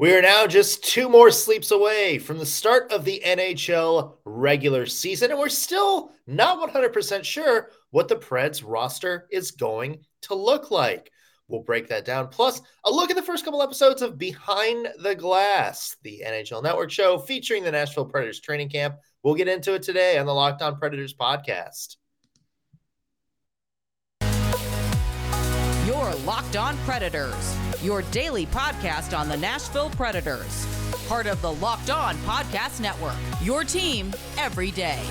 We are now just two more sleeps away from the start of the NHL regular season, and we're still not 100% sure what the Preds roster is going to look like. We'll break that down. Plus, a look at the first couple episodes of Behind the Glass, the NHL Network show featuring the Nashville Predators training camp. We'll get into it today on the Locked On Predators podcast. Your Locked On Predators your daily podcast on the Nashville Predators. Part of the Locked On Podcast Network, your team every day.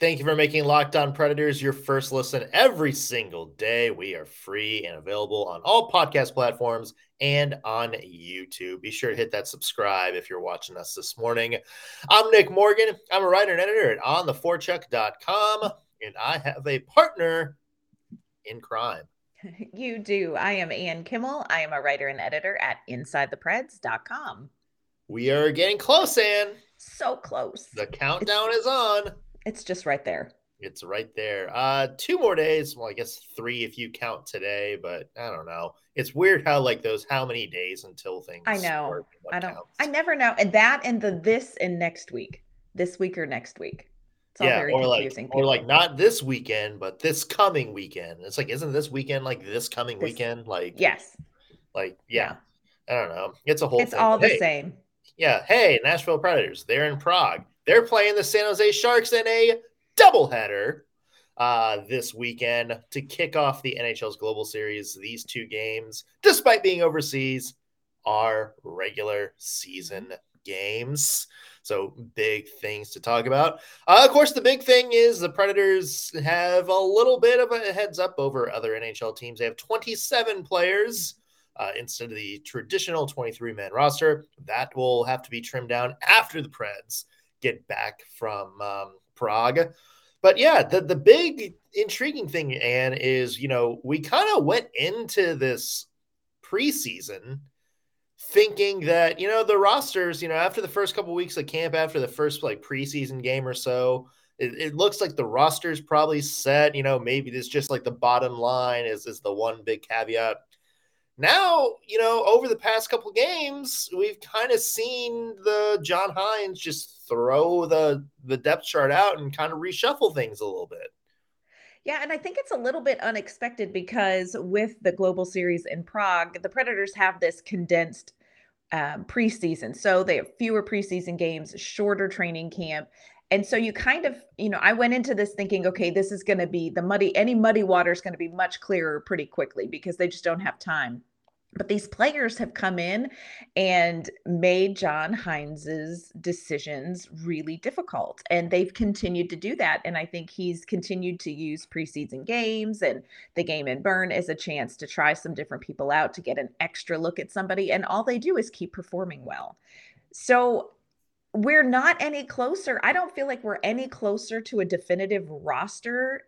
Thank you for making Locked On Predators your first listen every single day. We are free and available on all podcast platforms and on YouTube. Be sure to hit that subscribe if you're watching us this morning. I'm Nick Morgan. I'm a writer and editor at ontheforecheck.com, and I have a partner in crime. You do. I am Ann Kimmel. I am a writer and editor at InsideThePreds.com. We are getting close, Ann. So close. The countdown it's, is on. It's just right there. It's right there. Uh, two more days. Well, I guess three if you count today, but I don't know. It's weird how like those how many days until things. I know. I don't. Counts. I never know. And that and the this and next week, this week or next week. It's yeah, or like or like not this weekend, but this coming weekend. It's like, isn't this weekend like this coming this, weekend? Like yes, like yeah. yeah. I don't know. It's a whole. It's thing. all the hey, same. Yeah. Hey, Nashville Predators. They're in Prague. They're playing the San Jose Sharks in a doubleheader uh, this weekend to kick off the NHL's Global Series. These two games, despite being overseas, are regular season games. So big things to talk about. Uh, of course, the big thing is the Predators have a little bit of a heads up over other NHL teams. They have 27 players uh, instead of the traditional 23 man roster. That will have to be trimmed down after the Preds get back from um, Prague. But yeah, the the big intriguing thing, Anne, is you know we kind of went into this preseason thinking that you know the rosters, you know, after the first couple weeks of camp, after the first like preseason game or so, it, it looks like the roster's probably set. You know, maybe this just like the bottom line is is the one big caveat. Now, you know, over the past couple games, we've kind of seen the John Hynes just throw the the depth chart out and kind of reshuffle things a little bit. Yeah, and I think it's a little bit unexpected because with the global series in Prague, the Predators have this condensed um, preseason. So they have fewer preseason games, shorter training camp. And so you kind of, you know, I went into this thinking, okay, this is going to be the muddy, any muddy water is going to be much clearer pretty quickly because they just don't have time. But these players have come in and made John Hynes's decisions really difficult. And they've continued to do that. And I think he's continued to use preseason games and the game in Bern as a chance to try some different people out to get an extra look at somebody. And all they do is keep performing well. So we're not any closer. I don't feel like we're any closer to a definitive roster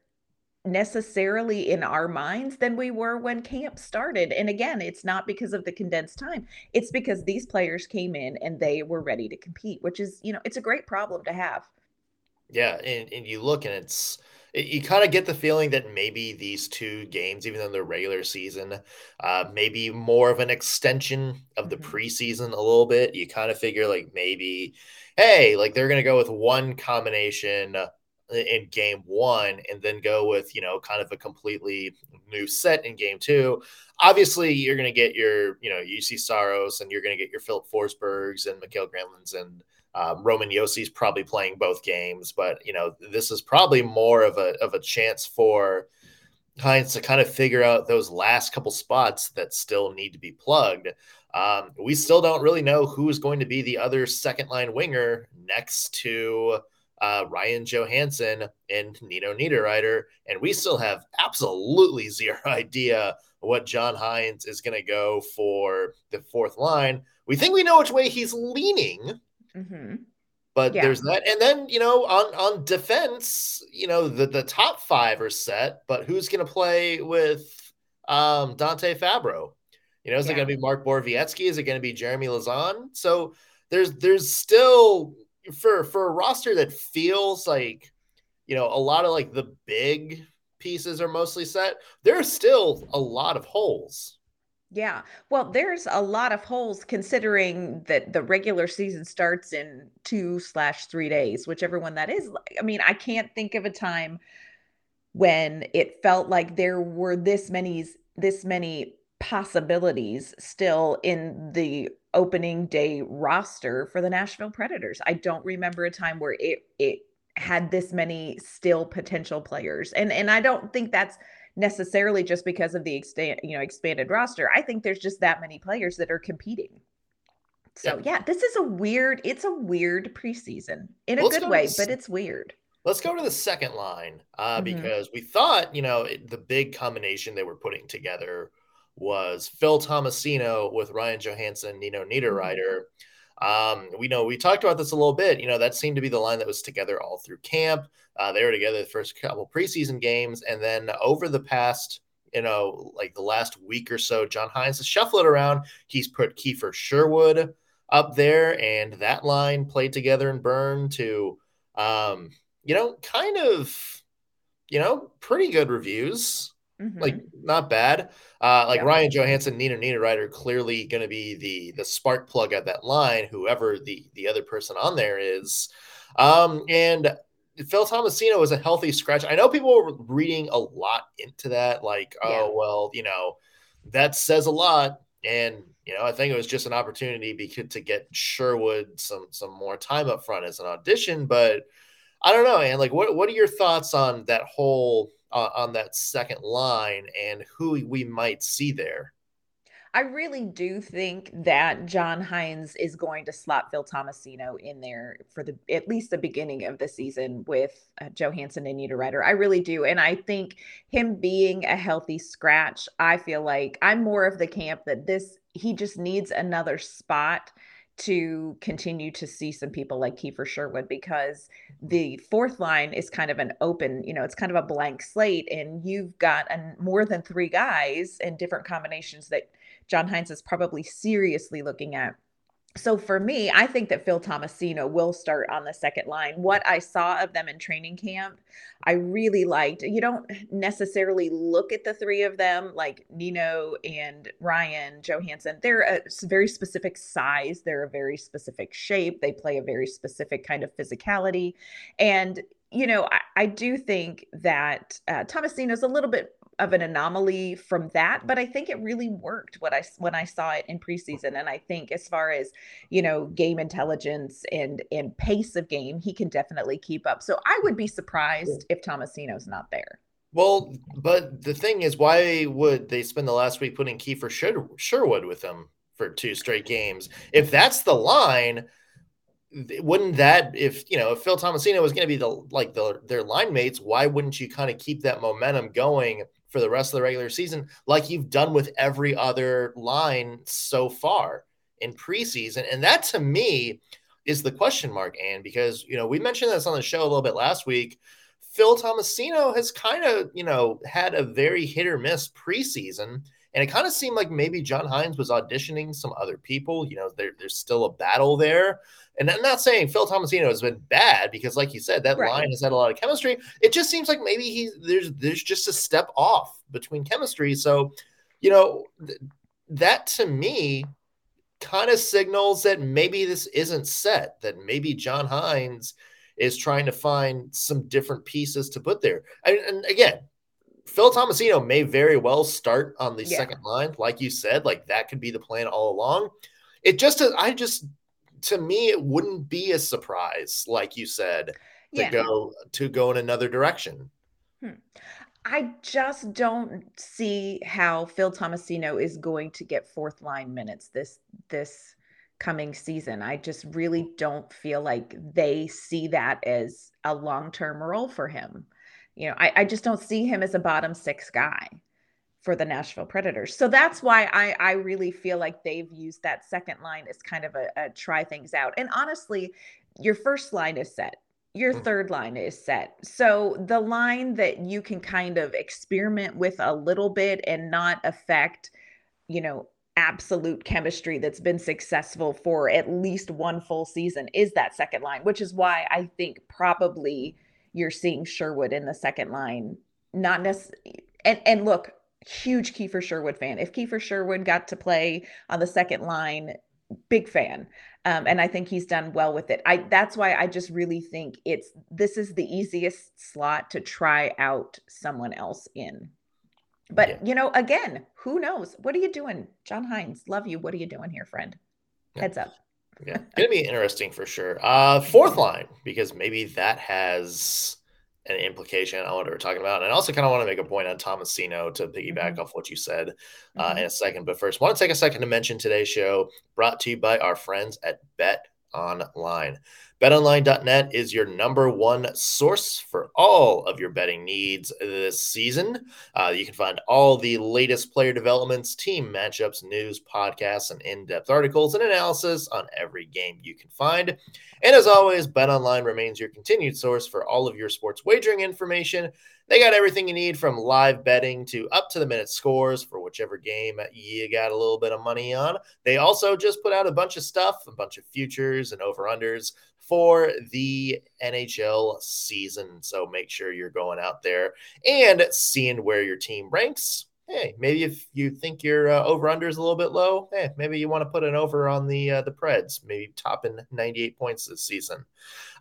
necessarily in our minds than we were when camp started. And again, it's not because of the condensed time. It's because these players came in and they were ready to compete, which is, you know, it's a great problem to have. Yeah, and, and you look and it's you kind of get the feeling that maybe these two games, even though they're regular season, uh, maybe more of an extension of the mm-hmm. preseason a little bit. You kind of figure like maybe, hey, like they're gonna go with one combination in game one and then go with, you know, kind of a completely new set in game two. Obviously, you're going to get your, you know, Juuse Saros and you're going to get your Filip Forsbergs and Mikael Granlunds and um, Roman Josi's probably playing both games. But, you know, this is probably more of a, of a chance for Hynes to kind of figure out those last couple spots that still need to be plugged. Um, we still don't really know who is going to be the other second line winger next to uh, Ryan Johansen and Nino Niederreiter, and we still have absolutely zero idea what John Hynes is going to go for the fourth line. We think we know which way he's leaning, mm-hmm. but yeah. there's that. And then you know, on on defense, you know, the the top five are set, but who's going to play with um, Dante Fabbro? You know, is yeah. it going to be Mark Borowiecki? Is it going to be Jeremy Lauzon? So there's there's still for for a roster that feels like you know, a lot of like the big pieces are mostly set, there are still a lot of holes. Yeah. Well, there's a lot of holes considering that the regular season starts in two slash three days, whichever one that is. I mean, I can't think of a time when it felt like there were this many this many possibilities still in the opening day roster for the Nashville Predators. I don't remember a time where it it had this many still potential players. And and I don't think that's necessarily just because of the extent, you know, expanded roster. I think there's just that many players that are competing. So yeah, yeah this is a weird, it's a weird preseason in a Let's good way, but it's weird. Let's go to the second line uh, mm-hmm. because we thought, you know, the big combination they were putting together was Phil Tomasino with Ryan Johansen, Nino mm-hmm. Niederreiter. Um, we know we talked about this a little bit. You know, that seemed to be the line that was together all through camp. Uh, they were together the first couple preseason games, and then over the past, you know, like the last week or so, John Hynes has shuffled around. He's put Kiefer Sherwood up there, and that line played together and burned to, um, you know, kind of, you know, pretty good reviews. Mm-hmm. Like not bad. Uh, like yeah. Ryan Johansen, Nina Nina Niederreiter, clearly going to be the the spark plug at that line. Whoever the the other person on there is, um, and Phil Tomasino is a healthy scratch. I know people were reading a lot into that, like, yeah. oh well, you know, that says a lot, and you know, I think it was just an opportunity because to get Sherwood some some more time up front as an audition, but I don't know, and like, what what are your thoughts on that whole uh, on that second line and who we might see there. I really do think that John Hynes is going to slot Phil Tomasino in there for the at least the beginning of the season with uh, Johansen and Niederreiter. I really do, and I think him being a healthy scratch, I feel like I'm more of the camp that this he just needs another spot to continue to see some people like Kiefer Sherwood because the fourth line is kind of an open, you know, it's kind of a blank slate, and you've got an, more than three guys in different combinations that John Hynes is probably seriously looking at so for me, I think that Phil Tomasino will start on the second line. What I saw of them in training camp, I really liked. You don't necessarily look at the three of them like Nino and Ryan Johansen. They're a very specific size, they're a very specific shape, they play a very specific kind of physicality. And you know, I, I do think that uh, Tomasino's a little bit of an anomaly from that, but I think it really worked what I when I saw it in mm. preseason. And I think as far as you know, game intelligence and and pace of game, he can definitely keep up. So I would be surprised if Tomasino's not there. Well, but the thing is, why would they spend the last week putting Kiefer Sher- Sherwood with them for two straight games? If that's the line, wouldn't that if you know if Phil Tomasino was going to be the like the their line mates, why wouldn't you kind of keep that momentum going for the rest of the regular season, like you've done with every other line so far in preseason. And that to me is the question mark, and because you know we mentioned this on the show a little bit last week. Phil Tomasino has kind of, you know, had a very hit or miss preseason. And it kind of seemed like maybe John Hynes was auditioning some other people. You know, there, there's still a battle there. And I'm not saying Phil Tomasino has been bad because, like you said, that right. line has had a lot of chemistry. It just seems like maybe he's there's there's just a step off between chemistry. So, you know, th- that to me kind of signals that maybe this isn't set. That maybe John Hynes is trying to find some different pieces to put there. And, and again, Phil Tomasino may very well start on the yeah. second line, like you said, like that could be the plan all along. It just, I just to me, it wouldn't be a surprise, like you said, to yeah. go to go in another direction. Hmm. I just don't see how Phil Tomasino is going to get fourth line minutes this this coming season. I just really don't feel like they see that as a long term role for him. You know, I, I just don't see him as a bottom six guy for the Nashville Predators. So that's why I I really feel like they've used that second line as kind of a, a try things out. And honestly, your first line is set. Your mm. third line is set. So the line that you can kind of experiment with a little bit and not affect, you know, absolute chemistry that's been successful for at least one full season is that second line, which is why I think probably you're seeing Sherwood in the second line. Not necessarily, and, and look, huge Kiefer Sherwood fan. If Kiefer Sherwood got to play on the second line, big fan. Um, and I think he's done well with it. I that's why I just really think it's this is the easiest slot to try out someone else in. But yeah. you know, again, who knows? What are you doing, John Hynes? Love you. What are you doing here, friend? Yeah. Heads up. Yeah, gonna be interesting for sure. Uh, fourth line because maybe that has an implication on what we're talking about. And I also kind of want to make a point on Tomasino to piggyback mm-hmm. off what you said uh, mm-hmm. in a second. But first, I want to take a second to mention today's show brought to you by our friends at Bet Online. BetOnline.net is your number one source for all of your betting needs this season. Uh, you can find all the latest player developments, team matchups, news, podcasts, and in depth articles and analysis on every game you can find. And as always, BetOnline remains your continued source for all of your sports wagering information. They got everything you need from live betting to up to the minute scores for whichever game you got a little bit of money on. They also just put out a bunch of stuff, a bunch of futures and over unders for the NHL season. So make sure you're going out there and seeing where your team ranks. Hey, maybe if you think your uh, over under is a little bit low, hey, maybe you want to put an over on the uh, the Preds, maybe topping 98 points this season.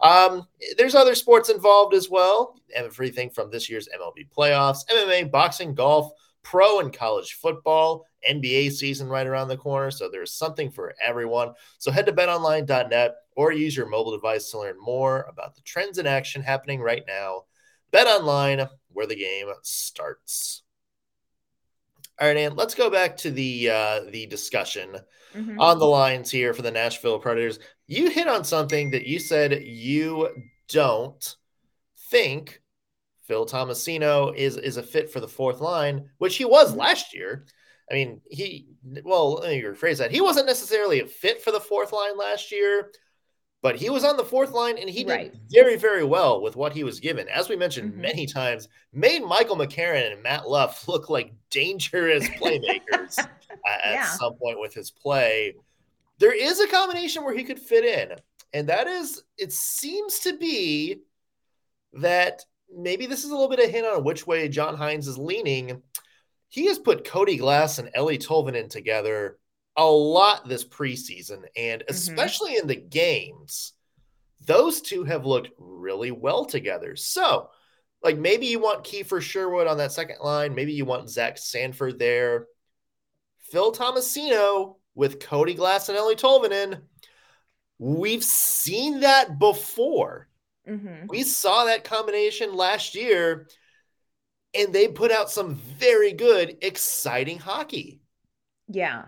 Um, there's other sports involved as well. Everything from this year's MLB playoffs, MMA, boxing, golf, pro and college football, NBA season right around the corner. So there's something for everyone. So head to betonline.net or use your mobile device to learn more about the trends in action happening right now. Bet online, where the game starts. All right, and let's go back to the uh, the discussion mm-hmm. on the lines here for the Nashville Predators. You hit on something that you said you don't think Phil Tomasino is is a fit for the fourth line, which he was mm-hmm. last year. I mean, he well, let me rephrase that. He wasn't necessarily a fit for the fourth line last year, but he was on the fourth line and he did right. very, very well with what he was given. As we mentioned mm-hmm. many times, made Michael McCarron and Matt Luff look like dangerous playmakers at yeah. some point with his play. There is a combination where he could fit in, and that is it seems to be that maybe this is a little bit of a hint on which way John Hynes is leaning. He has put Cody Glass and Eeli Tolvanen together a lot this preseason, and mm-hmm. especially mm-hmm. in the games, those two have looked really well together. So, like maybe you want Kiefer Sherwood on that second line, maybe you want Zach Sanford there. Phil Tomasino with Cody Glass and Eeli Tolvanen. We've seen that before. Mm-hmm. We saw that combination last year, and they put out some very good, exciting hockey. Yeah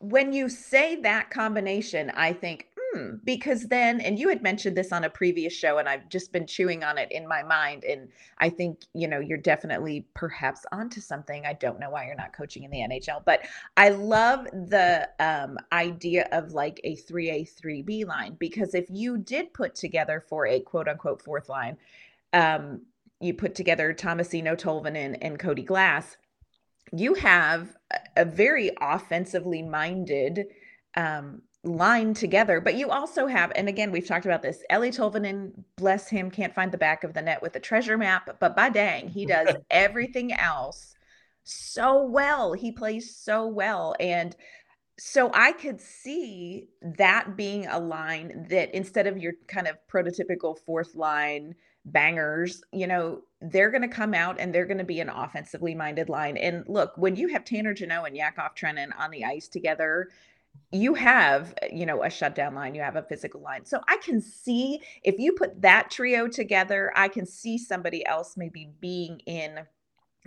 when you say that combination, I think, hmm, because then, and you had mentioned this on a previous show, and I've just been chewing on it in my mind. And I think, you know, you're definitely perhaps onto something. I don't know why you're not coaching in the NHL, but I love the um, idea of like a 3A, 3B line, because if you did put together for a quote unquote fourth line, um, you put together Tomasino, Tolvanen, and Cody Glass you have a very offensively minded um, line together, but you also have, and again, we've talked about this. Eeli Tolvanen, bless him, can't find the back of the net with the treasure map, but by dang, he does everything else so well. He plays so well. And so I could see that being a line that instead of your kind of prototypical fourth line bangers, you know, they're going to come out and they're going to be an offensively minded line. And look, when you have Tanner Jeannot and Yakov Trenin on the ice together, you have, you know, a shutdown line, you have a physical line. So I can see if you put that trio together, I can see somebody else maybe being in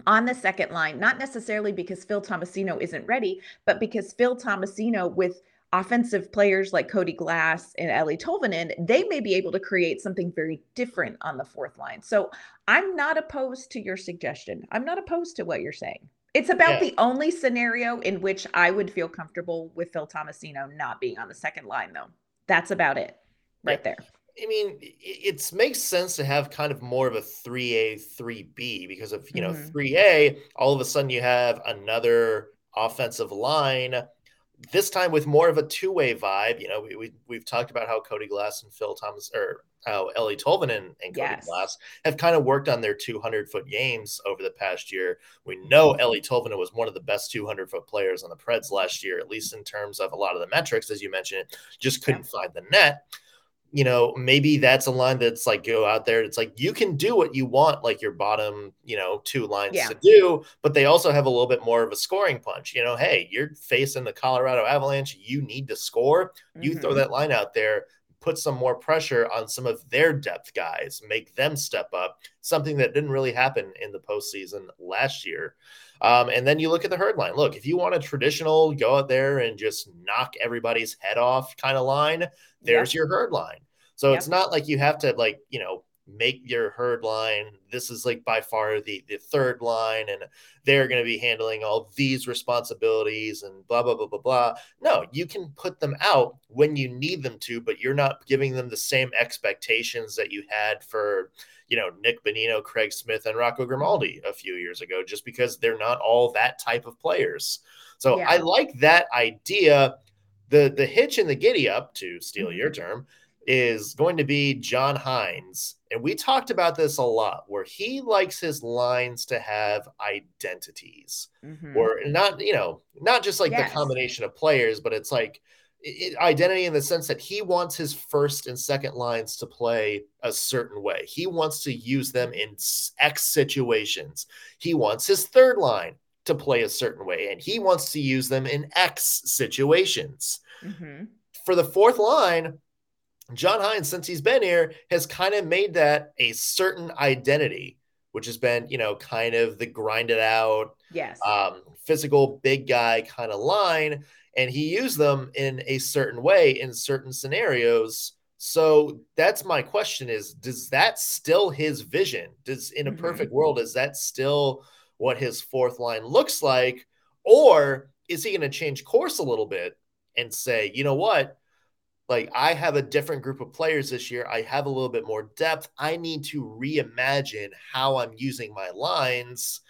on the second line, not necessarily because Phil Tomasino isn't ready, but because Phil Tomasino with offensive players like Cody Glass and Eeli Tolvanen, they may be able to create something very different on the fourth line. So I'm not opposed to your suggestion. I'm not opposed to what you're saying. It's about yeah. the only scenario in which I would feel comfortable with Phil Tomasino not being on the second line, though. That's about it right yeah. there. I mean, it makes sense to have kind of more of a 3A, 3B because of, you know, mm-hmm. 3A, all of a sudden you have another offensive line this time with more of a two-way vibe. You know, we, we we've talked about how Cody Glass and Phil Thomas or how Eeli Tolvanen and Cody yes. Glass have kind of worked on their 200 foot games over the past year. We know mm-hmm. Eeli Tolvanen was one of the best 200 foot players on the Preds last year, at least in terms of a lot of the metrics, as you mentioned, just couldn't yeah. find the net you know, maybe that's a line that's like go out there. It's like you can do what you want, like your bottom, you know, two lines yeah. to do, but they also have a little bit more of a scoring punch. You know, hey, you're facing the Colorado Avalanche, you need to score. You mm-hmm. throw that line out there, put some more pressure on some of their depth guys, make them step up. Something that didn't really happen in the postseason last year. Um, and then you look at the herd line. Look, if you want a traditional go out there and just knock everybody's head off kind of line, there's yep. your herd line. So yep. it's not like you have to like, you know, make your herd line. This is like by far the the third line, and they're going to be handling all these responsibilities and blah blah blah blah blah. No, you can put them out when you need them to, but you're not giving them the same expectations that you had for you know Nick Bonino, Craig Smith, and Rocco Grimaldi a few years ago, just because they're not all that type of players. So yeah. I like that idea. The the hitch and the giddy up, to steal mm-hmm. your term, is going to be John Hynes. And we talked about this a lot where he likes his lines to have identities mm-hmm. or not, you know, not just like yes. the combination of players, but it's like it, identity in the sense that he wants his first and second lines to play a certain way. He wants to use them in X situations. He wants his third line to play a certain way, and he wants to use them in X situations. Mm-hmm. For the fourth line, John Hynes, since he's been here, has kind of made that a certain identity, which has been, you know, kind of the grinded out, yes, um, physical big guy kind of line. And he used them in a certain way in certain scenarios. So that's my question is does that still his vision? Does in a mm-hmm. perfect world, is that still what his fourth line looks like? Or is he going to change course a little bit and say, you know what? Like I have a different group of players this year. I have a little bit more depth. I need to reimagine how I'm using my lines.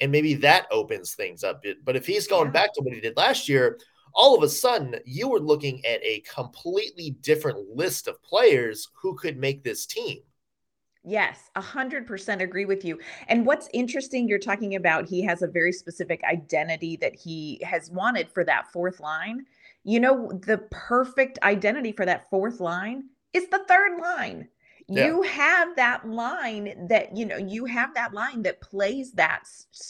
And maybe that opens things up. But if he's going yeah. back to what he did last year, all of a sudden you were looking at a completely different list of players who could make this team. Yes, a hundred percent agree with you. And what's interesting, you're talking about he has a very specific identity that he has wanted for that fourth line. You know, the perfect identity for that fourth line is the third line. Yeah. You have that line that, you know, you have that line that plays that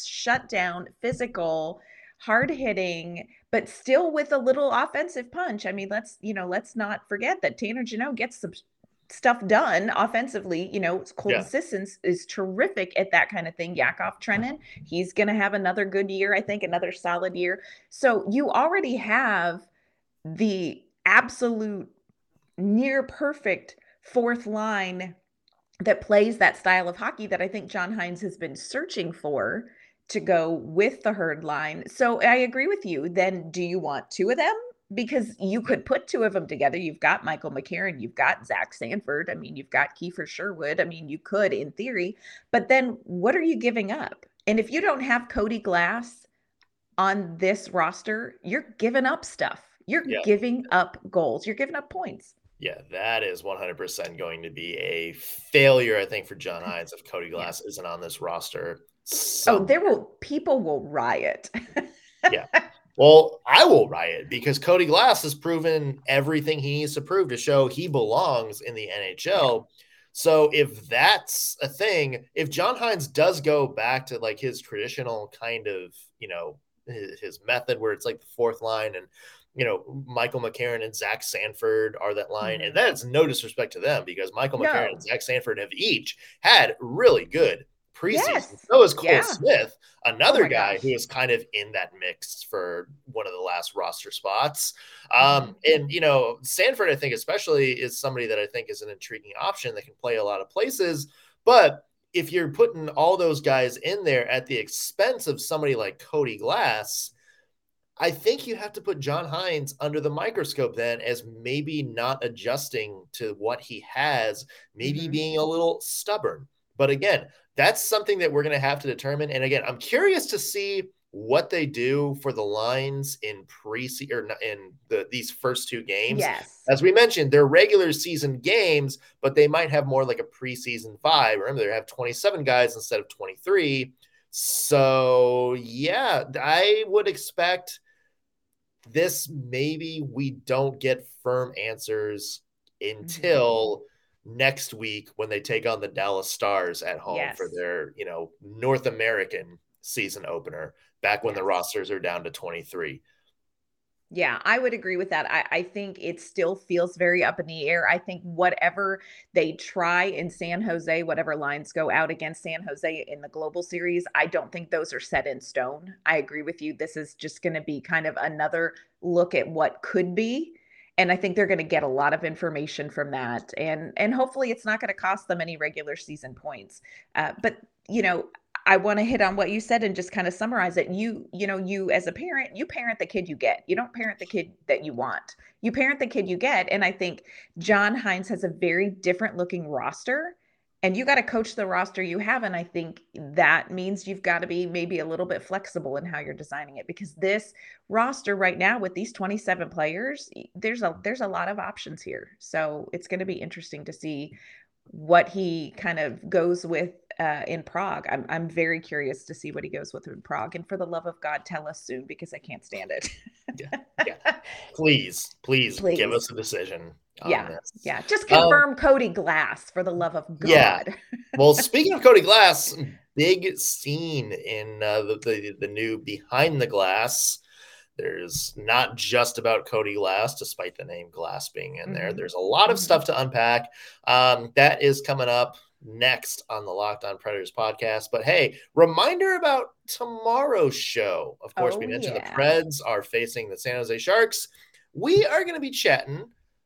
shutdown, physical, hard hitting, but still with a little offensive punch. I mean, let's, you know, let's not forget that Tanner Jeannot gets some stuff done offensively. You know, Cole yeah. Sissons is terrific at that kind of thing. Yakov Trenin, he's going to have another good year, I think, another solid year. So you already have the absolute near perfect fourth line that plays that style of hockey that I think John Hynes has been searching for to go with the herd line. So I agree with you. Then do you want two of them? Because you could put two of them together. You've got Michael McCarron, you've got Zach Sanford. I mean, you've got Kiefer Sherwood. I mean, you could in theory, but then what are you giving up? And if you don't have Cody Glass on this roster, you're giving up stuff. You're yeah. giving up goals. You're giving up points. Yeah, that is 100% going to be a failure, I think, for John Hynes if Cody Glass yeah. isn't on this roster. So, oh, there will people will riot. yeah. Well, I will riot because Cody Glass has proven everything he needs to prove to show he belongs in the NHL. So if that's a thing, if John Hynes does go back to like his traditional kind of, you know, his, his method where it's like the fourth line and you know, Michael McCarron and Zach Sanford are that line. Mm-hmm. And that's no disrespect to them because Michael no. McCarron and Zach Sanford have each had really good preseason. Yes. So is Cole yeah. Smith, another oh guy gosh. who is kind of in that mix for one of the last roster spots. Um, mm-hmm. And, you know, Sanford, I think, especially, is somebody that I think is an intriguing option that can play a lot of places. But if you're putting all those guys in there at the expense of somebody like Cody Glass, I think you have to put John Hynes under the microscope then as maybe not adjusting to what he has, maybe mm-hmm. being a little stubborn. But again, that's something that we're going to have to determine. And again, I'm curious to see what they do for the lines in pre or in the these first two games. Yes. As we mentioned, they're regular season games, but they might have more like a preseason vibe. Remember, they have 27 guys instead of 23. So yeah, I would expect this maybe we don't get firm answers until mm-hmm. next week when they take on the Dallas Stars at home yes. for their, you know, North American season opener back when yes. the rosters are down to 23. Yeah, I would agree with that. I, I think it still feels very up in the air. I think whatever they try in San Jose, whatever lines go out against San Jose in the global series, I don't think those are set in stone. I agree with you. This is just going to be kind of another look at what could be. And I think they're going to get a lot of information from that. And and hopefully it's not going to cost them any regular season points. Uh, but you know, I want to hit on what you said and just kind of summarize it. You, you know, you as a parent, you parent the kid you get. You don't parent the kid that you want. You parent the kid you get. And I think John Hynes has a very different looking roster. And you got to coach the roster you have. And I think that means you've got to be maybe a little bit flexible in how you're designing it because this roster right now with these 27 players, there's a there's a lot of options here. So it's going to be interesting to see what he kind of goes with uh, in Prague. I'm I'm very curious to see what he goes with in Prague. And for the love of God, tell us soon because I can't stand it. yeah, yeah. Please, please, please, give us a decision. yeah, this. yeah. Just confirm um, Cody Glass for the love of God. Yeah. Well, speaking of Cody Glass, big scene in uh, the, the the new Behind the Glass there's not just about Cody Glass, despite the name Glass being in there. Mm-hmm. There's a lot of mm-hmm. stuff to unpack. Um, that is coming up next on the Locked On Predators podcast. But hey, reminder about tomorrow's show. Of course, oh, we mentioned yeah. the Preds are facing the San Jose Sharks. We are going to be chatting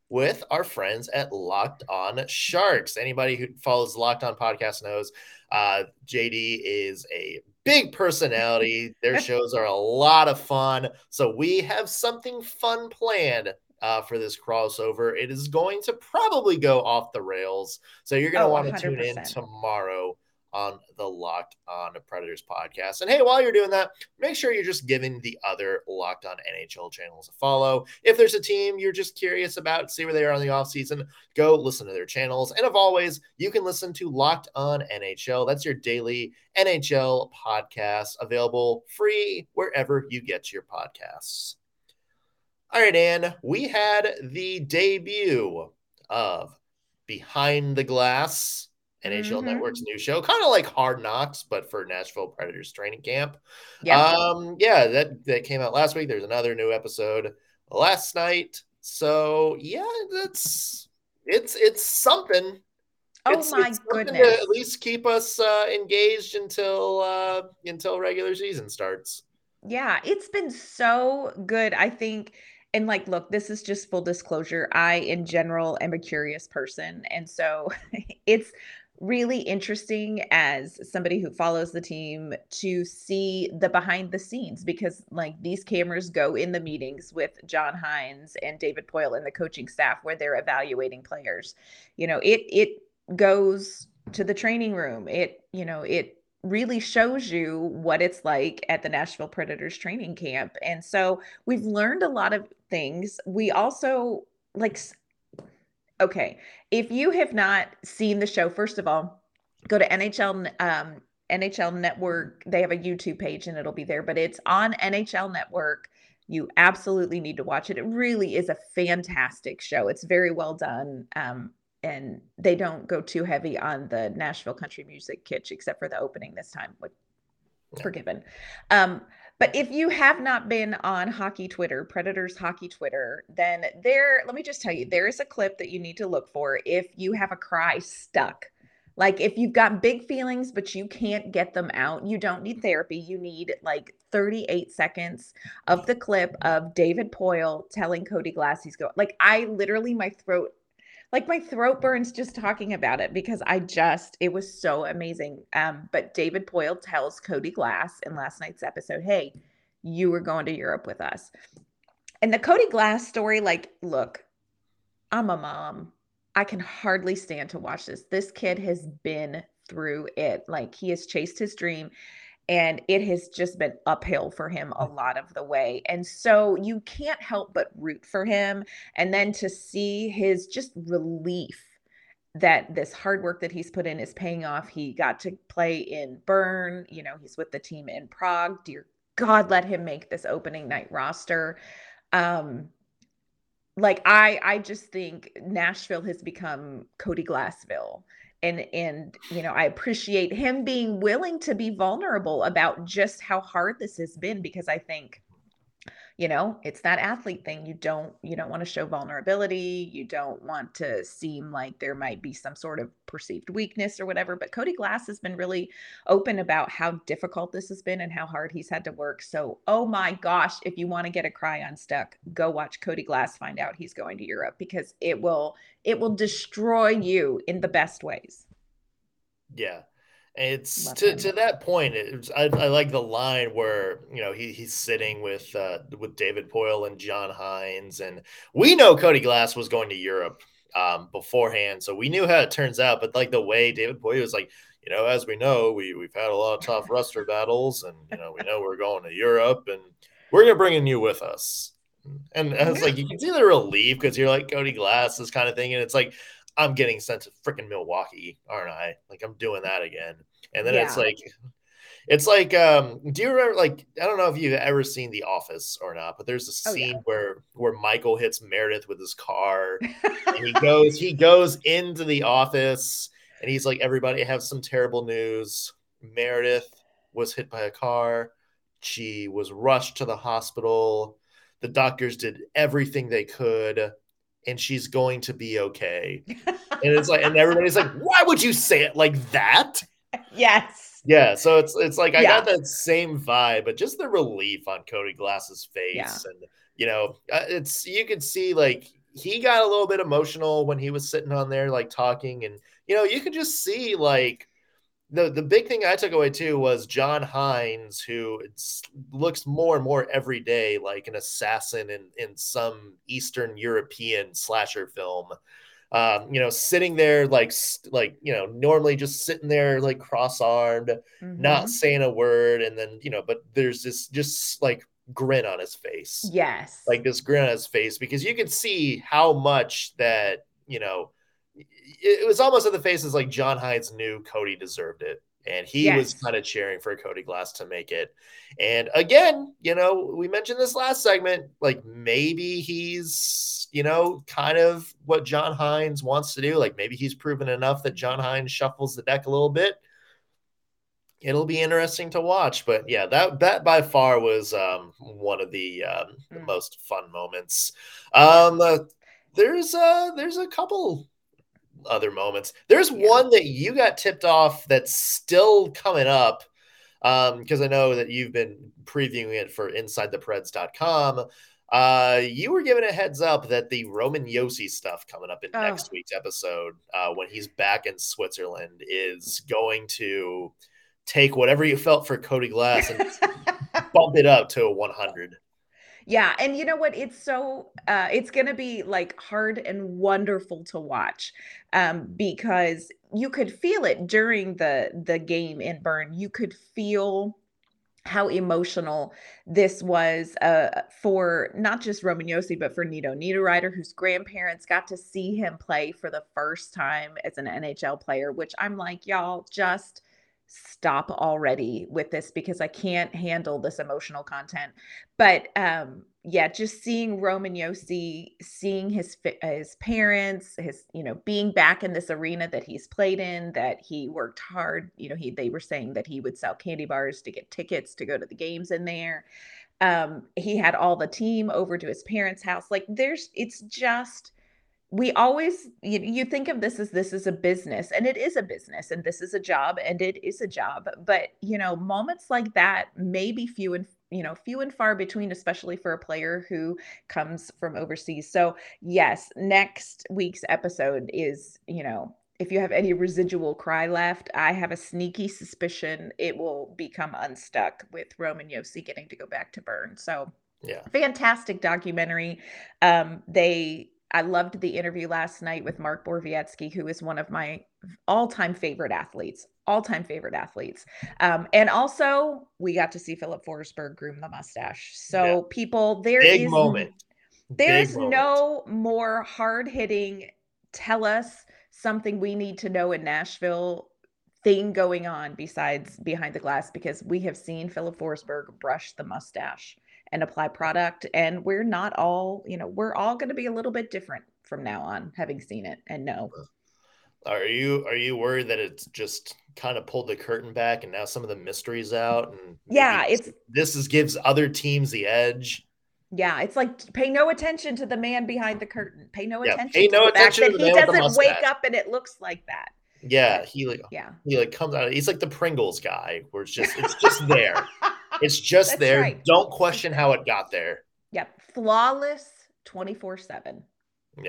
with our friends at Locked On Sharks. Anybody who follows Locked On podcast knows uh, JD is a big personality. Their shows are a lot of fun. So we have something fun planned uh, for this crossover. It is going to probably go off the rails. So you're going to oh, want to tune in tomorrow on the Locked On Predators podcast. And hey, while you're doing that, make sure you're just giving the other Locked On NHL channels a follow. If there's a team you're just curious about, see where they are on the offseason, go listen to their channels. And as always, you can listen to Locked On NHL. That's your daily NHL podcast, available free wherever you get your podcasts. All right, Ann, we had the debut of Behind the Glass NHL mm-hmm. Network's new show, kind of like Hard Knocks, but for Nashville Predators training camp. Yeah, um, yeah, that that came out last week. There's another new episode last night. So yeah, that's it's it's something. Oh it's, my it's goodness! To at least keep us uh, engaged until uh, until regular season starts. Yeah, it's been so good. I think and like look this is just full disclosure i in general am a curious person and so it's really interesting as somebody who follows the team to see the behind the scenes because like these cameras go in the meetings with John Hynes and David Poile and the coaching staff where they're evaluating players. You know, it it goes to the training room. It, you know, it really shows you what it's like at the Nashville Predators training camp. And so we've learned a lot of things. We also like okay, if you have not seen the show, first of all, go to NHL um, NHL Network. They have a YouTube page and it'll be there, but it's on NHL Network. You absolutely need to watch it. It really is a fantastic show. It's very well done. Um, and they don't go too heavy on the Nashville country music kitsch, except for the opening this time, which yeah. forgiven. Um, but if you have not been on hockey Twitter, Predators hockey Twitter, then there, let me just tell you, there is a clip that you need to look for if you have a cry stuck. Like if you've got big feelings, but you can't get them out, you don't need therapy. You need like 38 seconds of the clip of David Poile telling Cody Glass he's going. Like I literally, my throat like my throat burns just talking about it because I just it was so amazing. Um, but David Poile tells Cody Glass in last night's episode, "Hey, you were going to Europe with us." And the Cody Glass story, like, look, I'm a mom. I can hardly stand to watch this. This kid has been through it. Like he has chased his dream and it has just been uphill for him a lot of the way. And so you can't help but root for him. And then to see his just relief that this hard work that he's put in is paying off. He got to play in Bern, you know, he's with the team in Prague. Dear God, let him make this opening night roster. Um, like I I just think Nashville has become Cody Glassville and and you know i appreciate him being willing to be vulnerable about just how hard this has been because i think you know it's that athlete thing you don't you don't want to show vulnerability you don't want to seem like there might be some sort of perceived weakness or whatever but cody glass has been really open about how difficult this has been and how hard he's had to work so oh my gosh if you want to get a cry unstuck go watch cody glass find out he's going to europe because it will it will destroy you in the best ways. Yeah it's to, to that point. I, I like the line where you know he, he's sitting with uh, with David Poile and John Hynes, and we know Cody Glass was going to Europe um, beforehand, so we knew how it turns out. But like the way David Poile was like, you know, as we know, we we've had a lot of tough roster battles, and you know we know we're going to Europe, and we're gonna bring in you with us. And, and it's like you can see the relief because you're like Cody Glass, this kind of thing, and it's like I'm getting sent to freaking Milwaukee, aren't I? Like I'm doing that again. And then yeah. it's like it's like um do you remember like I don't know if you've ever seen The Office or not, but there's a scene oh, yeah. where where Michael hits Meredith with his car and he goes he goes into the office and he's like everybody have some terrible news. Meredith was hit by a car. She was rushed to the hospital. The doctors did everything they could and she's going to be okay. and it's like, and everybody's like, why would you say it like that? Yes. Yeah. So it's it's like I yeah. got that same vibe, but just the relief on Cody Glass's face, yeah. and you know, uh, it's you could see like he got a little bit emotional when he was sitting on there like talking, and you know, you could just see like the the big thing I took away too was John Hynes, who looks more and more every day like an assassin in in some Eastern European slasher film. Um, you know, sitting there like like you know, normally just sitting there like cross armed, mm-hmm. not saying a word, and then you know, but there's this just like grin on his face. Yes, like this grin on his face because you can see how much that you know it was almost in the faces like John Hynes knew Cody deserved it. And he yes. was kind of cheering for Cody Glass to make it. And again, you know, we mentioned this last segment, like maybe he's, you know, kind of what John Hynes wants to do. Like maybe he's proven enough that John Hynes shuffles the deck a little bit. It'll be interesting to watch. But yeah, that that by far was um, one of the, um, mm. most fun moments. Um, uh, there's uh there's a couple other moments. There's yeah. one that you got tipped off that's still coming up because um, I know that you've been previewing it for InsideThePreds.com. Uh, you were given a heads up that the Roman Josi stuff coming up in oh. next week's episode, uh, when he's back in Switzerland, is going to take whatever you felt for Cody Glass and bump it up to a 100. Yeah, and you know what? It's so uh it's going to be like hard and wonderful to watch um because you could feel it during the the game in Bern. You could feel how emotional this was uh, for not just Roman Josi, but for Nito Niederreiter, whose grandparents got to see him play for the first time as an NHL player, which I'm like, y'all just stop already with this because I can't handle this emotional content. But um yeah, just seeing Roman Josi, seeing his his parents, his you know being back in this arena that he's played in, that he worked hard. You know, he they were saying that he would sell candy bars to get tickets to go to the games in there. Um, he had all the team over to his parents' house. Like, there's it's just we always you, you think of this as this is a business and it is a business and this is a job and it is a job but you know moments like that may be few and you know few and far between especially for a player who comes from overseas. So yes next week's episode is you know if you have any residual cry left i have a sneaky suspicion it will become unstuck with roman josi getting to go back to bern. So yeah. fantastic documentary. Um they I loved the interview last night with Mark Borowiecki, who is one of my all time favorite athletes, all-time favorite athletes. Um, and also we got to see Filip Forsberg groom the mustache. So yeah. people, there Big is moment. There's Big no moment. more hard-hitting tell us something we need to know in Nashville thing going on besides behind the glass because we have seen Filip Forsberg brush the mustache and apply product and we're not all you know we're all going to be a little bit different from now on having seen it and know are you are you worried that it's just kind of pulled the curtain back and now some of the mysteries out and yeah it's this is gives other teams the edge yeah, it's like pay no attention to the man behind the curtain. Pay no yeah, attention pay to no the attention fact that he doesn't wake up and it looks like that. Yeah, he like yeah he like comes out. He's like the Pringles guy, where it's just it's just there. It's just That's there. Right. Don't question how it got there. Yep, flawless, twenty four seven.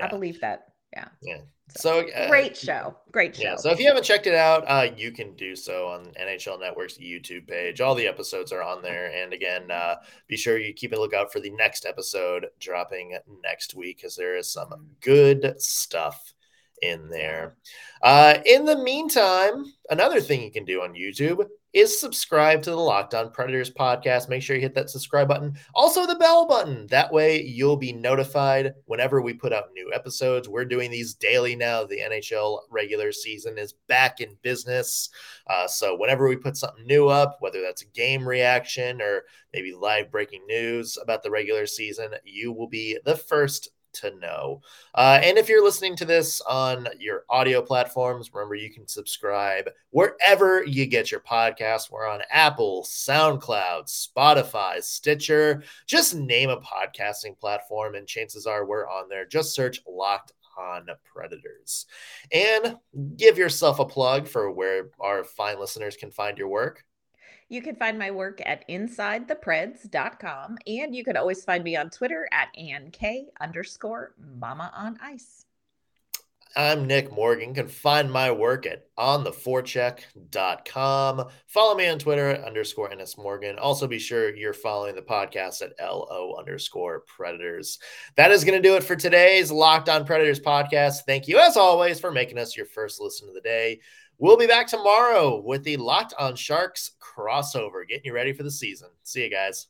I believe that. Yeah. Yeah. So, uh, great show. Great show. Yeah. So if you haven't checked it out, uh, you can do so on NHL Network's YouTube page. All the episodes are on there. And again, uh, be sure you keep a lookout for the next episode dropping next week because there is some good stuff in there. Uh, in the meantime, another thing you can do on YouTube is subscribe to the Locked On Predators podcast. Make sure you hit that subscribe button. Also, the bell button. That way, you'll be notified whenever we put out new episodes. We're doing these daily now. The NHL regular season is back in business. Uh, so, whenever we put something new up, whether that's a game reaction or maybe live breaking news about the regular season, you will be the first to know. Uh, and if you're listening to this on your audio platforms, remember you can subscribe wherever you get your podcast. We're on Apple, SoundCloud, Spotify, Stitcher. Just name a podcasting platform, and chances are we're on there. Just search Locked on Predators. And give yourself a plug for where our fine listeners can find your work. You can find my work at insidethepreds.com. And you can always find me on Twitter at AnnK underscore mama on ice. I'm Nick Morgan. You can find my work at ontheforecheck.com. Follow me on Twitter at underscore NS Morgan. Also, be sure you're following the podcast at LO underscore Predators. That is going to do it for today's Locked on Predators podcast. Thank you, as always, for making us your first listen of the day. We'll be back tomorrow with the Locked on Sharks crossover, getting you ready for the season. See you guys.